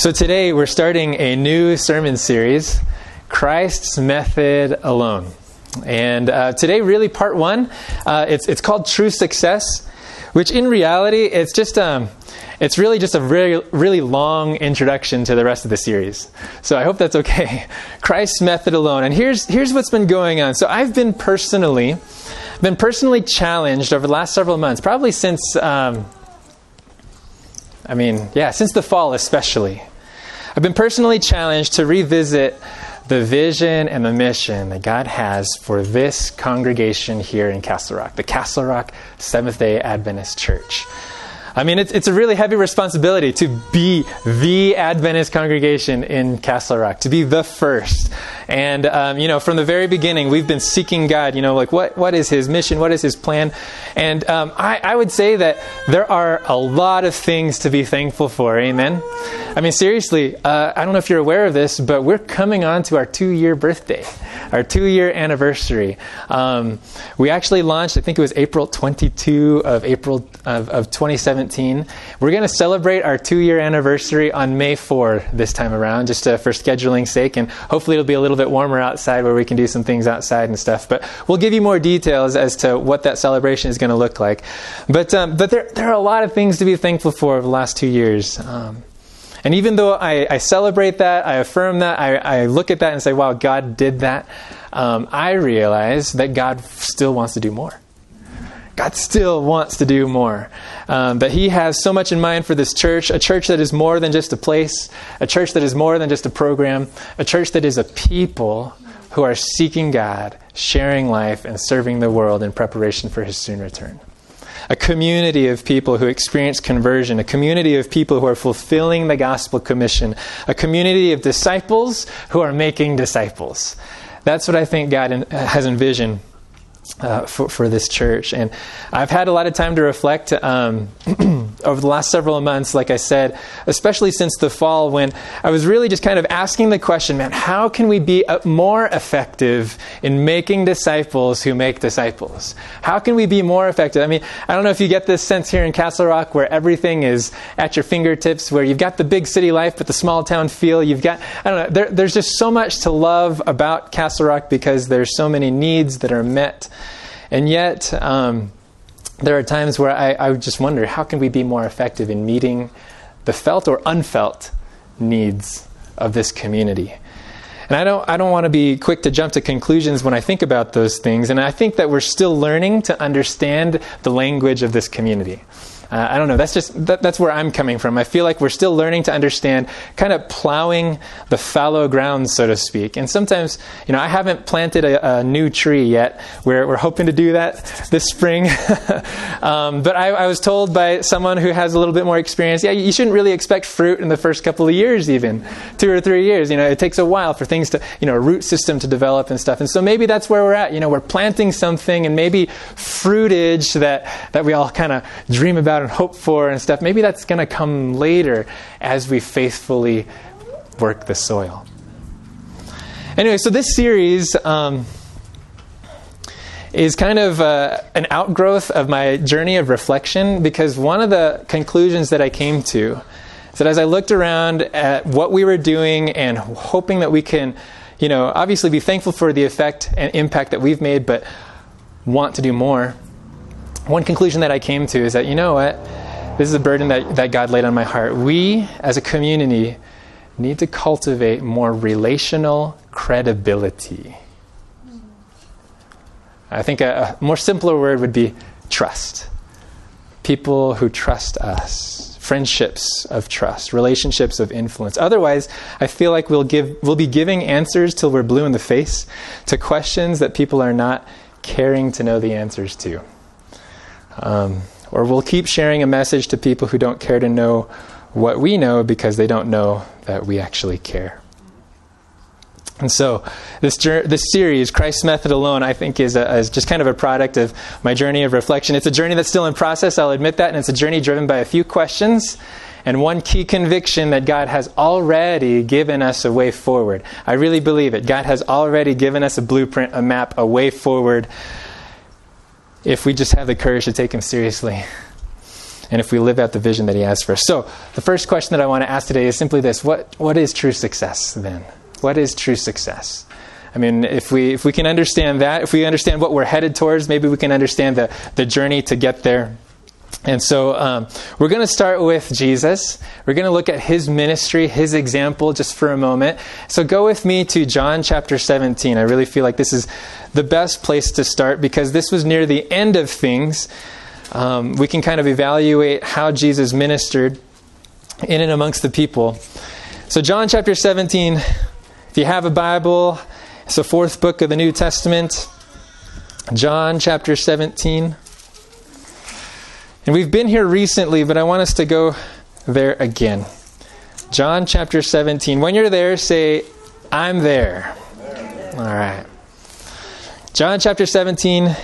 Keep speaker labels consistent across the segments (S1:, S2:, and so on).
S1: So today we're starting a new sermon series, Christ's Method Alone. And uh, today, really, part one, uh, it's, it's called True Success, which in reality, it's just um, it's really just a really, really long introduction to the rest of the series. So I hope that's okay. Christ's method alone. And here's, here's what's been going on. So I've been personally, been personally challenged over the last several months, probably since, um, I mean, yeah, since the fall especially. I've been personally challenged to revisit the vision and the mission that God has for this congregation here in Castle Rock, the Castle Rock Seventh day Adventist Church. I mean, it's, it's a really heavy responsibility to be the Adventist congregation in Castle Rock, to be the first. And, um, you know, from the very beginning, we've been seeking God, you know, like what, what is His mission? What is His plan? And um, I, I would say that there are a lot of things to be thankful for. Amen? I mean, seriously, uh, I don't know if you're aware of this, but we're coming on to our two year birthday, our two year anniversary. Um, we actually launched, I think it was April 22 of April of, of 2017. We're going to celebrate our two year anniversary on May 4 this time around, just uh, for scheduling sake, and hopefully it'll be a little bit warmer outside where we can do some things outside and stuff. But we'll give you more details as to what that celebration is going to look like. But, um, but there, there are a lot of things to be thankful for over the last two years. Um, and even though I, I, celebrate that, I affirm that, I, I, look at that and say, wow, God did that, um, I realize that God still wants to do more. God still wants to do more. Um, that He has so much in mind for this church a church that is more than just a place, a church that is more than just a program, a church that is a people who are seeking God, sharing life, and serving the world in preparation for His soon return a community of people who experience conversion, a community of people who are fulfilling the gospel commission, a community of disciples who are making disciples. That's what I think God has envisioned uh, for, for this church. And I've had a lot of time to reflect um, over the last several months, like I said, especially since the fall, when I was really just kind of asking the question, man, how can we be uh, more effective in making disciples who make disciples? How can we be more effective? I mean, I don't know if you get this sense here in Castle Rock where everything is at your fingertips, where you've got the big city life, but the small town feel. You've got, I don't know, there, there's just so much to love about Castle Rock because there's so many needs that are met. And yet, um, there are times where I, I just wonder how can we be more effective in meeting the felt or unfelt needs of this community? And I don't, I don't want to be quick to jump to conclusions when I think about those things. And I think that we're still learning to understand the language of this community. Uh, I don't know. That's just that, that's where I'm coming from. I feel like we're still learning to understand, kind of plowing the fallow ground, so to speak. And sometimes, you know, I haven't planted a, a new tree yet. We're we're hoping to do that this spring. um, but I, I, was told by someone who has a little bit more experience, yeah, you shouldn't really expect fruit in the first couple of years, even two or three years. You know, it takes a while for things to, you know, a root system to develop and stuff. And so maybe that's where we're at. You know, we're planting something, and maybe fruitage that that we all kind of dream about and hope for and stuff, maybe that's going to come later as we faithfully work the soil. Anyway, so this series um, is kind of uh, an outgrowth of my journey of reflection because one of the conclusions that I came to is that as I looked around at what we were doing and hoping that we can, you know, obviously be thankful for the effect and impact that we've made, but want to do more one conclusion that I came to is that, you know what? This is a burden that, that God laid on my heart. We, as a community, need to cultivate more relational credibility. I think a, a more simpler word would be trust. People who trust us, friendships of trust, relationships of influence. Otherwise, I feel like we'll give we'll be giving answers till we're blue in the face to questions that people are not caring to know the answers to. Um, or we'll keep sharing a message to people who don't care to know what we know because they don't know that we actually care. And so, this, this series, Christ's Method Alone, I think is, a, is just kind of a product of my journey of reflection. It's a journey that's still in process, I'll admit that, and it's a journey driven by a few questions and one key conviction that God has already given us a way forward. I really believe it. God has already given us a blueprint, a map, a way forward if we just have the courage to take Him seriously. and if we live out the vision that He has for us. So, the first question that I want to ask today is simply this What, what is true success then? What is true success? I mean, if we, if we can understand that, if we understand what we're headed towards, maybe we can understand the, the journey to get there. And so um, we're going to start with Jesus. We're going to look at his ministry, his example, just for a moment. So go with me to John chapter 17. I really feel like this is the best place to start because this was near the end of things. Um, we can kind of evaluate how Jesus ministered in and amongst the people. So, John chapter 17, if you have a Bible, it's the fourth book of the New Testament. John chapter 17. And we've been here recently, but I want us to go there again. John chapter 17. When you're there, say, I'm there. All right. John chapter 17.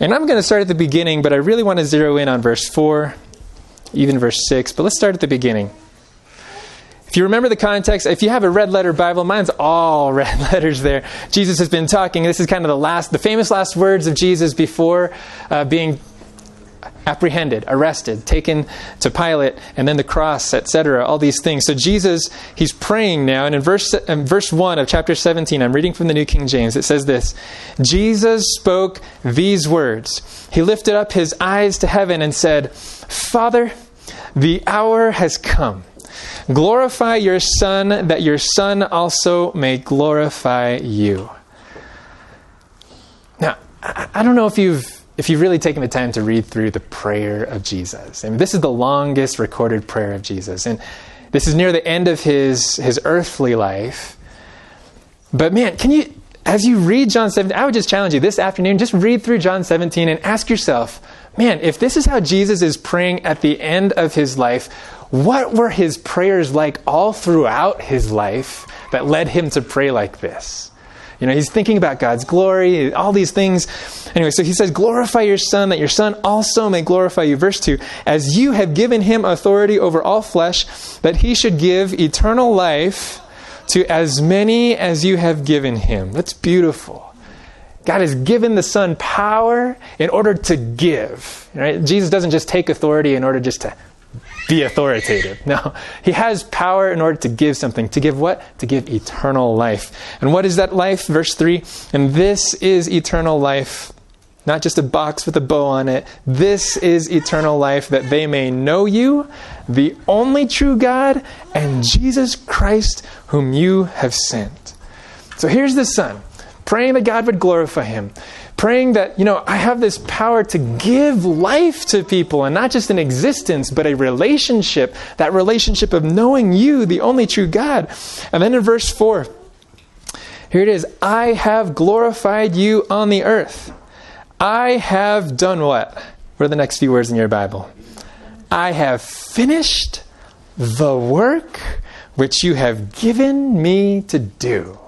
S1: And I'm going to start at the beginning, but I really want to zero in on verse 4, even verse 6. But let's start at the beginning. If you remember the context, if you have a red letter Bible, mine's all red letters there. Jesus has been talking. This is kind of the last, the famous last words of Jesus before uh, being apprehended, arrested, taken to Pilate, and then the cross, etc. All these things. So Jesus, he's praying now, and in verse in verse one of chapter 17, I'm reading from the New King James. It says this: Jesus spoke these words. He lifted up his eyes to heaven and said, "Father, the hour has come." Glorify your Son, that your Son also may glorify you. Now, I don't know if you've if you've really taken the time to read through the prayer of Jesus. I mean, this is the longest recorded prayer of Jesus, and this is near the end of his his earthly life. But man, can you as you read John 17, I would just challenge you this afternoon, just read through John 17 and ask yourself, man, if this is how Jesus is praying at the end of his life, what were his prayers like all throughout his life that led him to pray like this? You know, he's thinking about God's glory, all these things. Anyway, so he says, Glorify your Son, that your Son also may glorify you. Verse 2 As you have given him authority over all flesh, that he should give eternal life to as many as you have given him. That's beautiful. God has given the Son power in order to give. Right? Jesus doesn't just take authority in order just to be authoritative. No, he has power in order to give something. To give what? To give eternal life. And what is that life? Verse 3 And this is eternal life. Not just a box with a bow on it. This is eternal life that they may know you, the only true God, and Jesus Christ, whom you have sent. So here's the Son, praying that God would glorify him praying that, you know, I have this power to give life to people and not just an existence, but a relationship, that relationship of knowing you, the only true God. And then in verse 4, here it is I have glorified you on the earth. I have done what? What are the next few words in your Bible? I have finished the work which you have given me to do.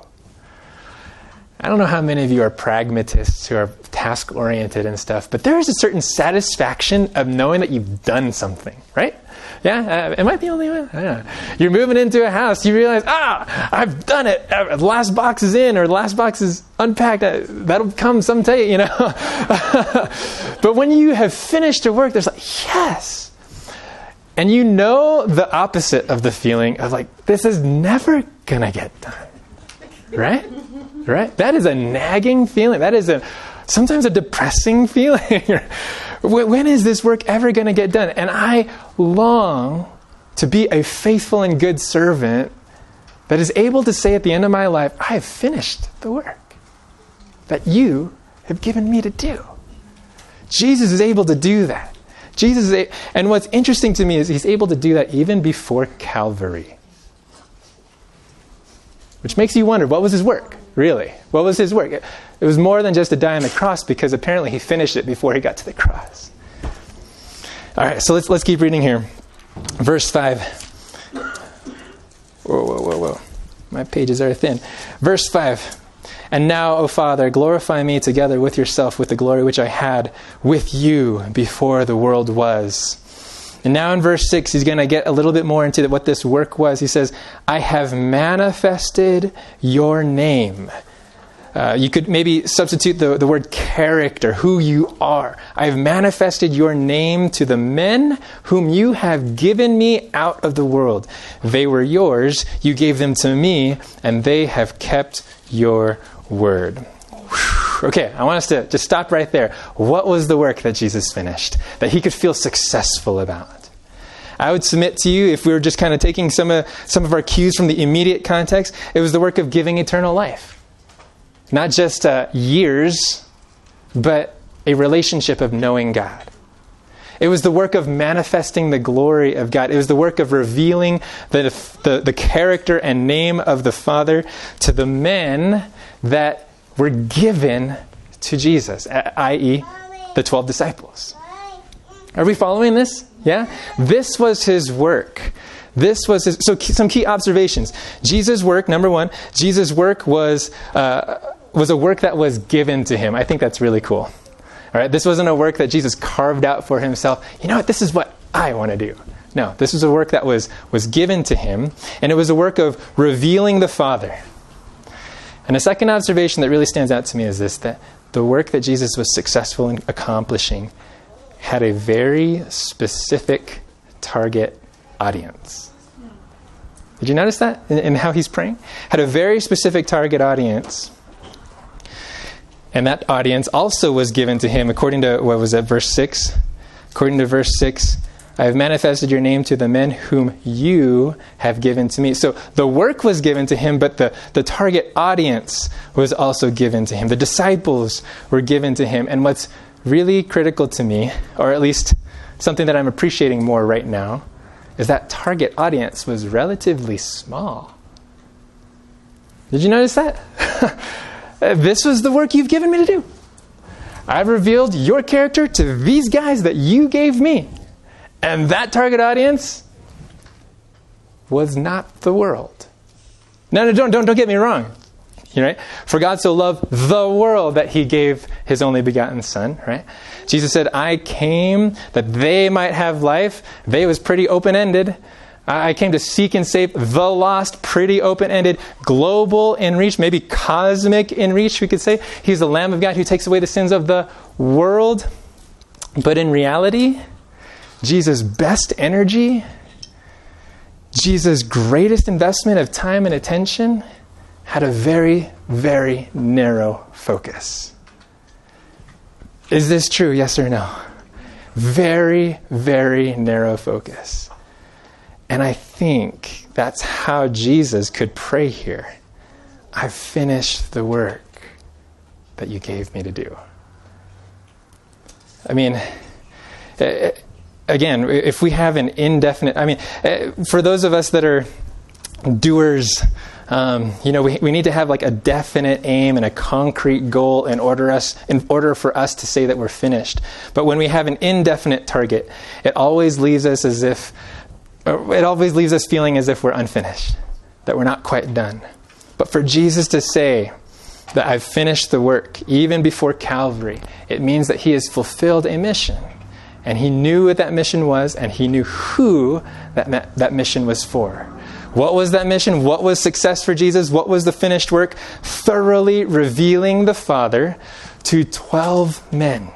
S1: I don't know how many of you are pragmatists who are task oriented and stuff, but there is a certain satisfaction of knowing that you've done something, right? Yeah, uh, am I the only one? I You're moving into a house, you realize, ah, I've done it. Uh, last box is in, or last box is unpacked. Uh, that'll come someday, you know. but when you have finished your work, there's like, yes. And you know the opposite of the feeling of like, this is never gonna get done, right? Right? That is a nagging feeling. That is a sometimes a depressing feeling. when is this work ever going to get done? And I long to be a faithful and good servant that is able to say at the end of my life, I have finished the work that you have given me to do. Jesus is able to do that. Jesus a, and what's interesting to me is he's able to do that even before Calvary. Which makes you wonder, what was his work? Really? What was his work? It was more than just to die on the cross because apparently he finished it before he got to the cross. All right, so let's, let's keep reading here. Verse 5. Whoa, whoa, whoa, whoa. My pages are thin. Verse 5. And now, O Father, glorify me together with yourself with the glory which I had with you before the world was. And now in verse 6, he's going to get a little bit more into what this work was. He says, I have manifested your name uh, you could maybe substitute the, the word character, who you are. I have manifested your name to the men whom you have given me out of the world. They were yours, you gave them to me, and they have kept your word. Okay, I want us to just stop right there. What was the work that Jesus finished that he could feel successful about? I would submit to you, if we were just kind of taking some of, some of our cues from the immediate context, it was the work of giving eternal life not just uh, years, but a relationship of knowing God. It was the work of manifesting the glory of God. It was the work of revealing the, the, the, character and name of the Father to the men that were given to Jesus, i.e., the 12 disciples. Are we following this? Yeah? This was his work. This was his, so some key observations. Jesus' work, number one, Jesus' work was uh, was a work that was given to him. I think that's really cool. All right, this wasn't a work that Jesus carved out for himself. You know what? This is what I want to do. No, this was a work that was, was given to him, and it was a work of revealing the Father. And a second observation that really stands out to me is this that the work that Jesus was successful in accomplishing had a very specific target audience. Did you notice that in, in how he's praying? Had a very specific target audience. And that audience also was given to him, according to, what was that, verse 6? According to verse 6, I have manifested your name to the men whom you have given to me. So the work was given to him, but the, the target audience was also given to him. The disciples were given to him. And what's really critical to me, or at least something that I'm appreciating more right now, is that target audience was relatively small. Did you notice that? This was the work you've given me to do. I've revealed your character to these guys that you gave me. And that target audience was not the world. No, no, don't, don't, don't get me wrong. You right? For God so loved the world that he gave his only begotten son, right? Jesus said, I came that they might have life. They was pretty open-ended. I came to seek and save the lost, pretty open ended, global in reach, maybe cosmic in reach, we could say. He's the Lamb of God who takes away the sins of the world. But in reality, Jesus' best energy, Jesus' greatest investment of time and attention, had a very, very narrow focus. Is this true, yes or no? Very, very narrow focus. And I think that's how Jesus could pray here. I've finished the work that you gave me to do. I mean, eh, again, if we have an indefinite, I mean, eh, for those of us that are doers, um, you know, we, we need to have like a definite aim and a concrete goal in order us in order for us to say that we're finished. But when we have an indefinite target, it always leaves us as if it always leaves us feeling as if we're unfinished, that we're not quite done. But for Jesus to say that I've finished the work, even before Calvary, it means that he has fulfilled a mission. And he knew what that mission was, and he knew who that, that mission was for. What was that mission? What was success for Jesus? What was the finished work? Thoroughly revealing the Father to 12 men.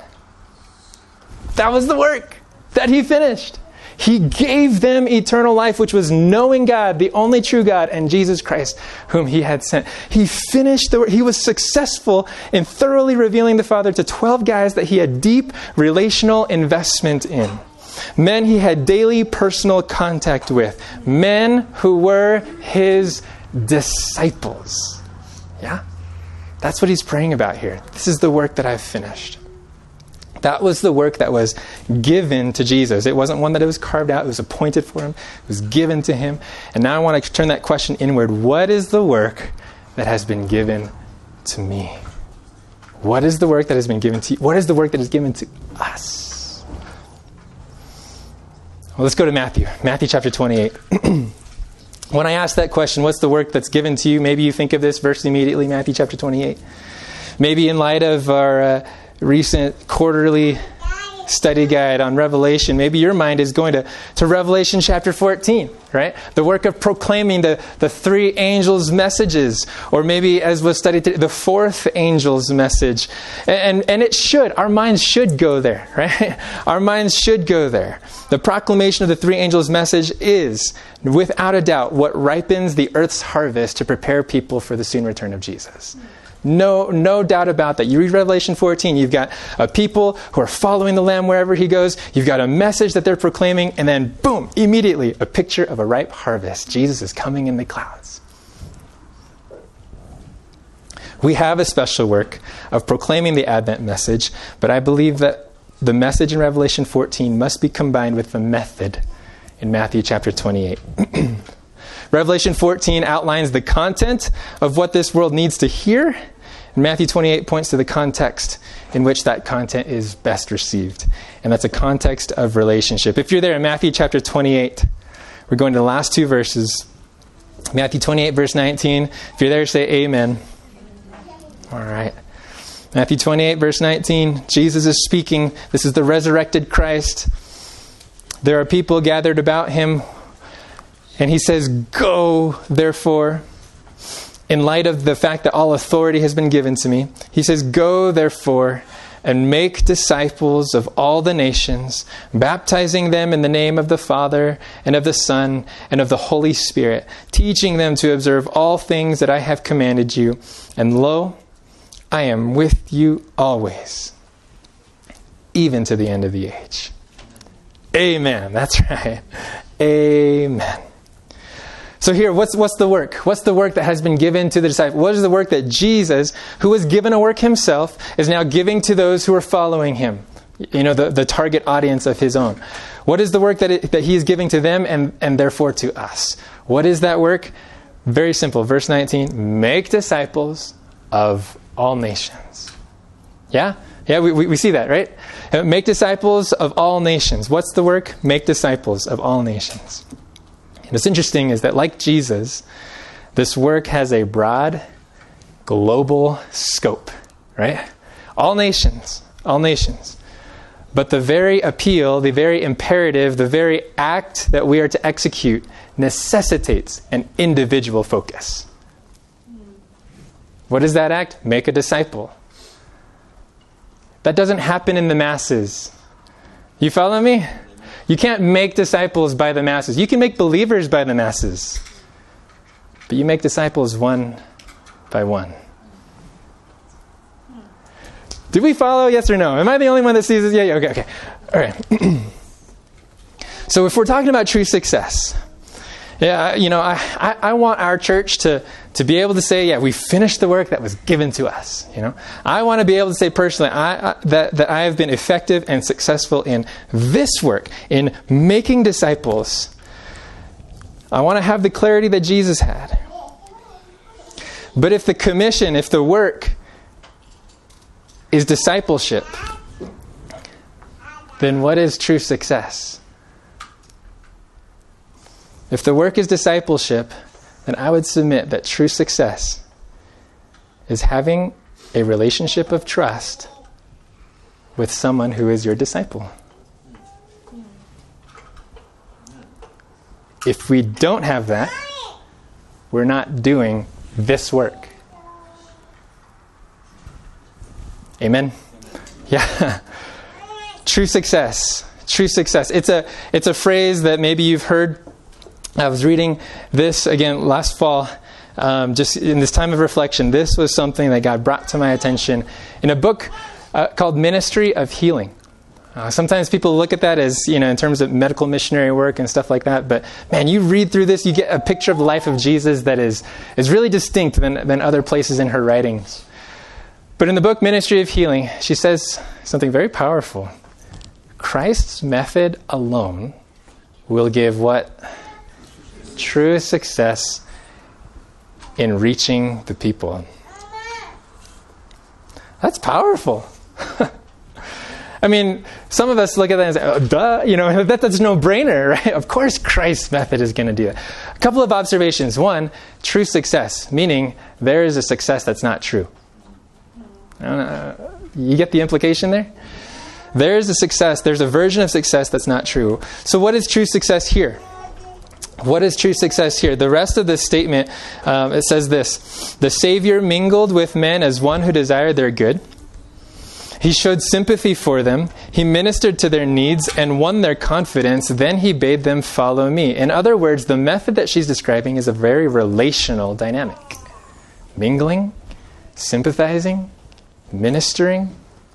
S1: That was the work that he finished. He gave them eternal life, which was knowing God, the only true God, and Jesus Christ, whom He had sent. He finished the. He was successful in thoroughly revealing the Father to 12 guys that he had deep relational investment in. Men he had daily personal contact with. Men who were his disciples. Yeah? That's what he's praying about here. This is the work that I've finished. That was the work that was given to Jesus. It wasn't one that it was carved out, it was appointed for him, it was given to him. And now I want to turn that question inward. What is the work that has been given to me? What is the work that has been given to you? What is the work that is given to us? Well, let's go to Matthew, Matthew chapter 28. when I ask that question, what's the work that's given to you? Maybe you think of this verse immediately, Matthew chapter 28. Maybe in light of our. Uh, recent quarterly study guide on Revelation, maybe your mind is going to, to Revelation chapter 14, right? The work of proclaiming the, the three angels' messages, or maybe as was studied today, the fourth angel's message. And, and, and it should, our minds should go there, right? Our minds should go there. The proclamation of the three angels' message is, without a doubt, what ripens the earth's harvest to prepare people for the soon return of Jesus. No, no doubt about that. You read Revelation 14, you've got a people who are following the Lamb wherever he goes. You've got a message that they're proclaiming, and then boom, immediately a picture of a ripe harvest. Jesus is coming in the clouds. We have a special work of proclaiming the Advent message, but I believe that the message in Revelation 14 must be combined with the method in Matthew chapter 28. Revelation 14 outlines the content of what this world needs to hear Matthew 28 points to the context in which that content is best received. And that's a context of relationship. If you're there in Matthew chapter 28, we're going to the last two verses. Matthew 28, verse 19. If you're there, say amen. All right. Matthew 28, verse 19. Jesus is speaking. This is the resurrected Christ. There are people gathered about him. And he says, Go, therefore in light of the fact that all authority has been given to me, he says, Go therefore and make disciples of all the nations, baptizing them in the name of the Father and of the Son and of the Holy Spirit, teaching them to observe all things that I have commanded you. And lo, I am with you always, even to the end of the age. Amen. That's right. Amen. So here, what's, what's the work? What's the work that has been given to the disciples? What is the work that Jesus, who was given a work himself, is now giving to those who are following him? You know, the, the target audience of his own. What is the work that, it, that he is giving to them and, and therefore to us? What is that work? Very simple. Verse 19 make disciples of all nations. Yeah? Yeah, we, we, we see that, right? Uh, make disciples of all nations. What's the work? Make disciples of all nations. And what's interesting is that, like Jesus, this work has a broad, global scope, right? All nations, all nations. But the very appeal, the very imperative, the very act that we are to execute necessitates an individual focus. What is that act? Make a disciple. That doesn't happen in the masses. You follow me? You can't make disciples by the masses. You can make believers by the masses. But you make disciples one by one. Do we follow? Yes or no? Am I the only one that sees this? Yeah, yeah, okay, okay. All right. so if we're talking about true success, yeah, you know, I, I, I, want our church to, to be able to say, yeah, we finished the work that was given to us. You know, I want to be able to say personally I, I, that, that I have been effective and successful in this work, in making disciples. I want to have the clarity that Jesus had. But if the commission, if the work is discipleship, then what is true success? If the work is discipleship, then I would submit that true success is having a relationship of trust with someone who is your disciple. If we don't have that, we're not doing this work. Amen? Yeah. True success. True success. It's a, it's a phrase that maybe you've heard I was reading this again last fall, um, just in this time of reflection. This was something that God brought to my attention in a book uh, called Ministry of Healing. Uh, sometimes people look at that as, you know, in terms of medical missionary work and stuff like that. But man, you read through this, you get a picture of the life of Jesus that is, is really distinct than, than other places in her writings. But in the book Ministry of Healing, she says something very powerful. Christ's method alone will give what? True success in reaching the people. That's powerful. I mean, some of us look at that and say, oh, duh, you know, that, that's no brainer, right? Of course, Christ's method is going to do that. A couple of observations. One, true success, meaning there is a success that's not true. you get the implication there? There's a success, there's a version of success that's not true. So, what is true success here? What is true success here? The rest of this statement, um, it says this The Savior mingled with men as one who desired their good. He showed sympathy for them. He ministered to their needs and won their confidence. Then he bade them follow me. In other words, the method that she's describing is a very relational dynamic mingling, sympathizing, ministering,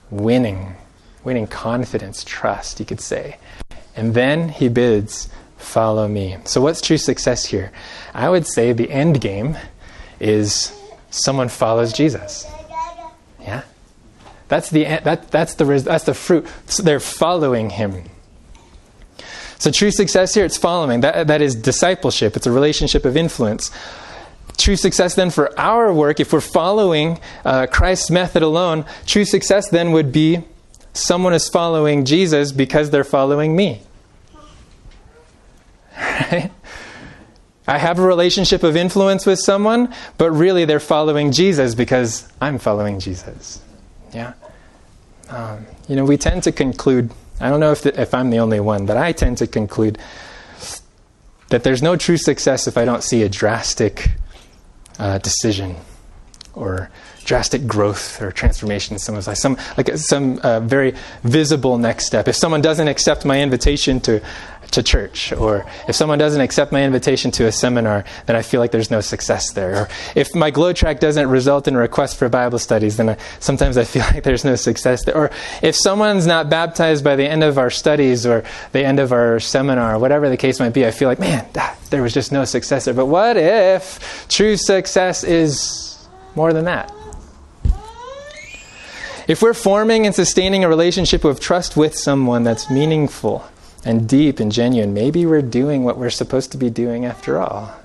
S1: winning, winning confidence, trust, you could say. And then he bids, follow me. So, what's true success here? I would say the end game is someone follows Jesus. Yeah? That's the, that, that's the, that's the fruit. So they're following him. So, true success here, it's following. That, that is discipleship, it's a relationship of influence. True success then for our work, if we're following uh, Christ's method alone, true success then would be someone is following Jesus because they're following me. I have a relationship of influence with someone, but really they're following Jesus because I'm following Jesus. Yeah? Um, you know, we tend to conclude, I don't know if, the, if I'm the only one, but I tend to conclude that there's no true success if I don't see a drastic uh, decision or drastic growth or transformation in someone's life, some like some uh, very visible next step. If someone doesn't accept my invitation to to church, or if someone doesn't accept my invitation to a seminar, then I feel like there's no success there. Or if my GLOW tract doesn't result in a request for Bible studies, then I, sometimes I feel like there's no success there. Or if someone's not baptized by the end of our studies or the end of our seminar, whatever the case might be, I feel like, man, there was just no success there. But what if true success is more than that? If we're forming and sustaining a relationship of trust with someone that's meaningful and deep and genuine, maybe we're doing what we're supposed to be doing after all.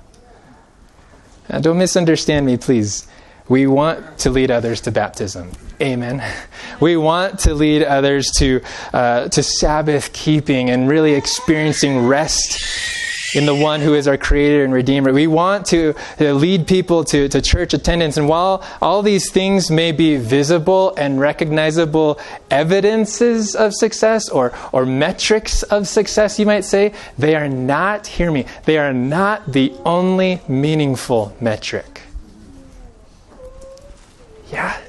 S1: Now, don't misunderstand me, please. We want to lead others to baptism. Amen. We want to lead others to, uh, to Sabbath keeping and really experiencing rest in the one who is our creator and redeemer. We want to, lead people to, to church attendance. And while all these things may be visible and recognizable evidences of success or, or metrics of success, you might say, they are not, hear me, they are not the only meaningful metric. Yeah.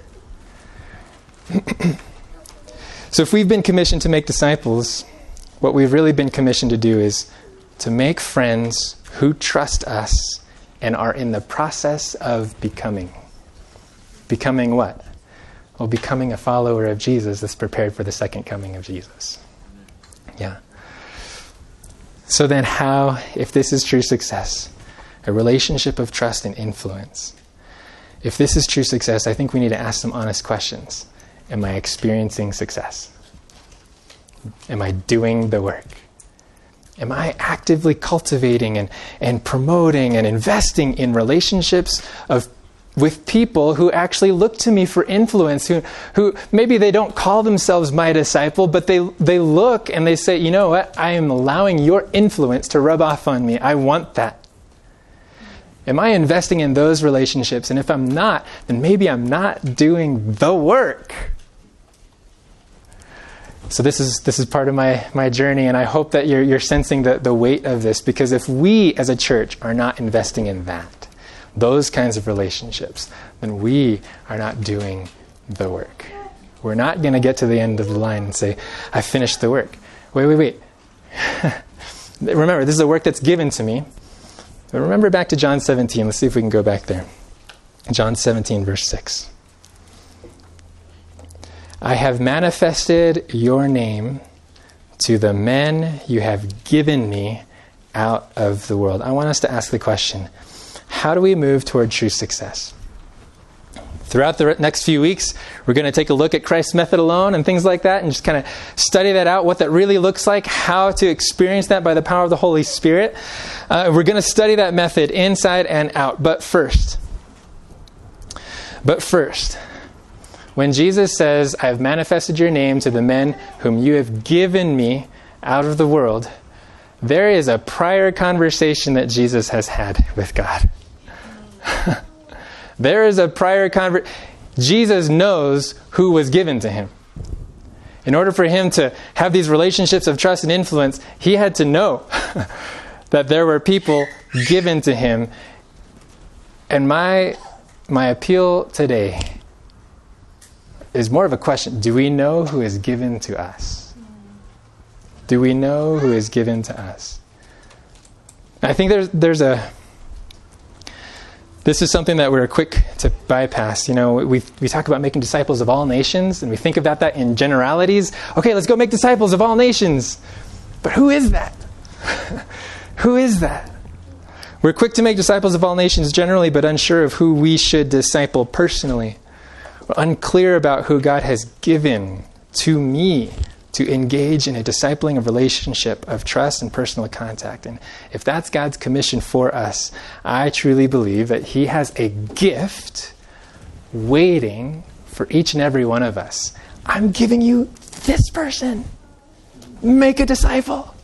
S1: so if we've been commissioned to make disciples, what we've really been commissioned to do is to make friends who trust us and are in the process of becoming. Becoming what? Well, becoming a follower of Jesus that's prepared for the second coming of Jesus. Yeah. So then, how, if this is true success, a relationship of trust and influence, if this is true success, I think we need to ask some honest questions. Am I experiencing success? Am I doing the work? Am I actively cultivating and, and promoting and investing in relationships of with people who actually look to me for influence, who, who maybe they don't call themselves my disciple, but they, they look and they say, you know what, I am allowing your influence to rub off on me. I want that. Am I investing in those relationships? And if I'm not, then maybe I'm not doing the work so this is this is part of my, my journey and i hope that you're, you're sensing the, the weight of this because if we as a church are not investing in that those kinds of relationships then we are not doing the work. We're not going to get to the end of the line and say i finished the work. Wait wait wait. Remember this is a work that's given to me. But remember back to john 17 let's see if we can go back there. John 17 verse 6 I have manifested your name to the men you have given me out of the world. I want us to ask the question how do we move toward true success? Throughout the next few weeks, we're going to take a look at Christ's method alone and things like that and just kind of study that out, what that really looks like, how to experience that by the power of the Holy Spirit. Uh, we're going to study that method inside and out. But first, but first, when Jesus says, I have manifested your name to the men whom you have given me out of the world, there is a prior conversation that Jesus has had with God. there is a prior conversation. Jesus knows who was given to him. In order for him to have these relationships of trust and influence, he had to know that there were people given to him. And my, my appeal today is more of a question Do we know who is given to us? Do we know who is given to us? I think there's, there's a this is something that we're quick to bypass. You know, we, we talk about making disciples of all nations, and we think about that in generalities. Okay, let's go make disciples of all nations. But who is that? who is that? We're quick to make disciples of all nations generally, but unsure of who we should disciple personally. Unclear about who God has given to me to engage in a discipling of relationship of trust and personal contact. And if that's God's commission for us, I truly believe that He has a gift waiting for each and every one of us. I'm giving you this person. Make a disciple.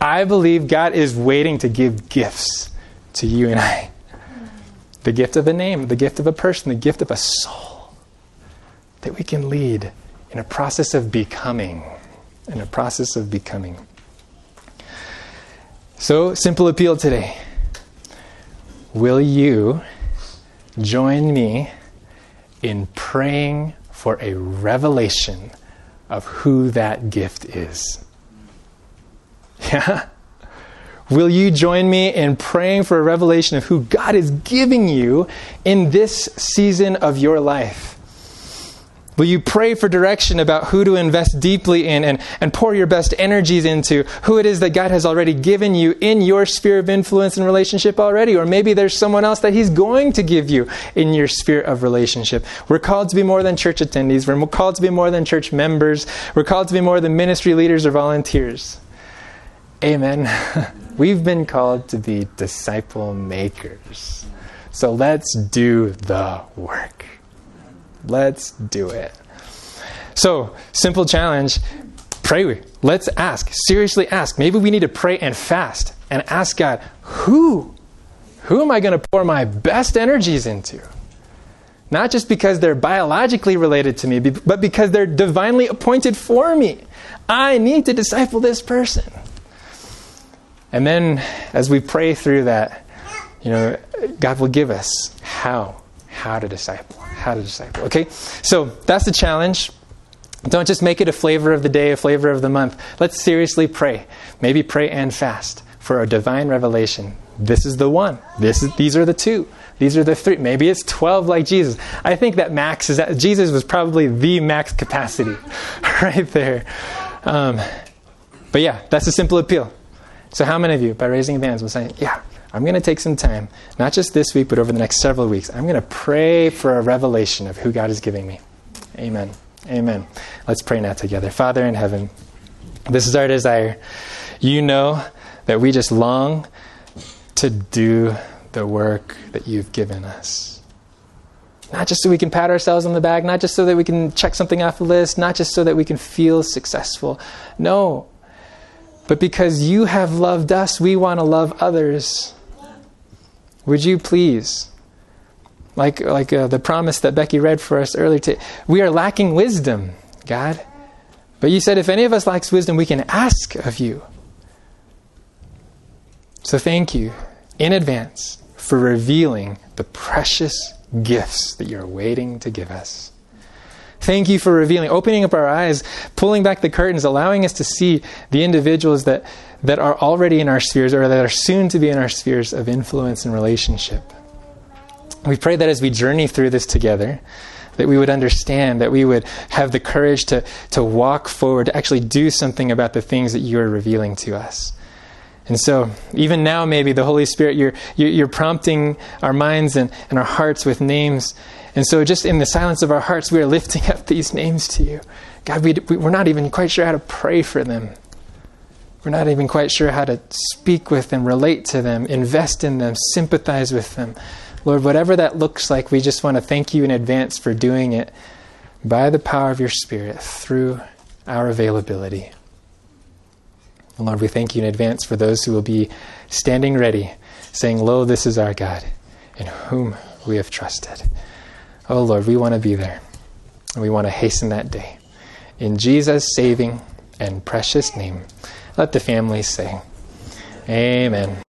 S1: I believe God is waiting to give gifts to you and I the gift of a name, the gift of a person, the gift of a soul that we can lead in a process of becoming. In a process of becoming. So, simple appeal today. Will you join me in praying for a revelation of who that gift is? Yeah? Will you join me in praying for a revelation of who God is giving you in this season of your life? Will you pray for direction about who to invest deeply in and, and pour your best energies into? Who it is that God has already given you in your sphere of influence and relationship already? Or maybe there's someone else that He's going to give you in your sphere of relationship. We're called to be more than church attendees. We're called to be more than church members. We're called to be more than ministry leaders or volunteers. Amen. We've been called to be disciple makers. So let's do the work. Let's do it. So, simple challenge pray. Let's ask. Seriously ask. Maybe we need to pray and fast and ask God, who? Who am I going to pour my best energies into? Not just because they're biologically related to me, but because they're divinely appointed for me. I need to disciple this person. And then, as we pray through that, you know, God will give us how, how to disciple how to disciple. Okay? So that's the challenge. Don't just make it a flavor of the day, a flavor of the month. Let's seriously pray. Maybe pray and fast for a divine revelation. This is the one. This is, these are the two. These are the three. Maybe it's 12 like Jesus. I think that max is that Jesus was probably the max capacity right there. Um, but yeah, that's a simple appeal. So, how many of you, by raising hands, will say, Yeah, I'm going to take some time, not just this week, but over the next several weeks. I'm going to pray for a revelation of who God is giving me. Amen. Amen. Let's pray now together. Father in heaven, this is our desire. You know that we just long to do the work that you've given us. Not just so we can pat ourselves on the back, not just so that we can check something off the list, not just so that we can feel successful. No, but because you have loved us, we want to love others. Would you please, like, like uh, the promise that Becky read for us earlier, to, we are lacking wisdom, God. But you said if any of us lacks wisdom, we can ask of you. So thank you in advance for revealing the precious gifts that you're waiting to give us. Thank you for revealing, opening up our eyes, pulling back the curtains, allowing us to see the individuals that, that are already in our spheres or that are soon to be in our spheres of influence and relationship. We pray that as we journey through this together, that we would understand, that we would have the courage to, to walk forward, to actually do something about the things that you are revealing to us. And so, even now, maybe the Holy Spirit, you're, you're prompting our minds and, and our hearts with names. And so, just in the silence of our hearts, we are lifting up these names to you. God, we, we're not even quite sure how to pray for them. We're not even quite sure how to speak with them, relate to them, invest in them, sympathize with them. Lord, whatever that looks like, we just want to thank you in advance for doing it by the power of your Spirit through our availability. And Lord, we thank you in advance for those who will be standing ready, saying, Lo, this is our God, in whom we have trusted. Oh Lord, we want to be there. And we want to hasten that day. In Jesus' saving and precious name, let the family say, Amen.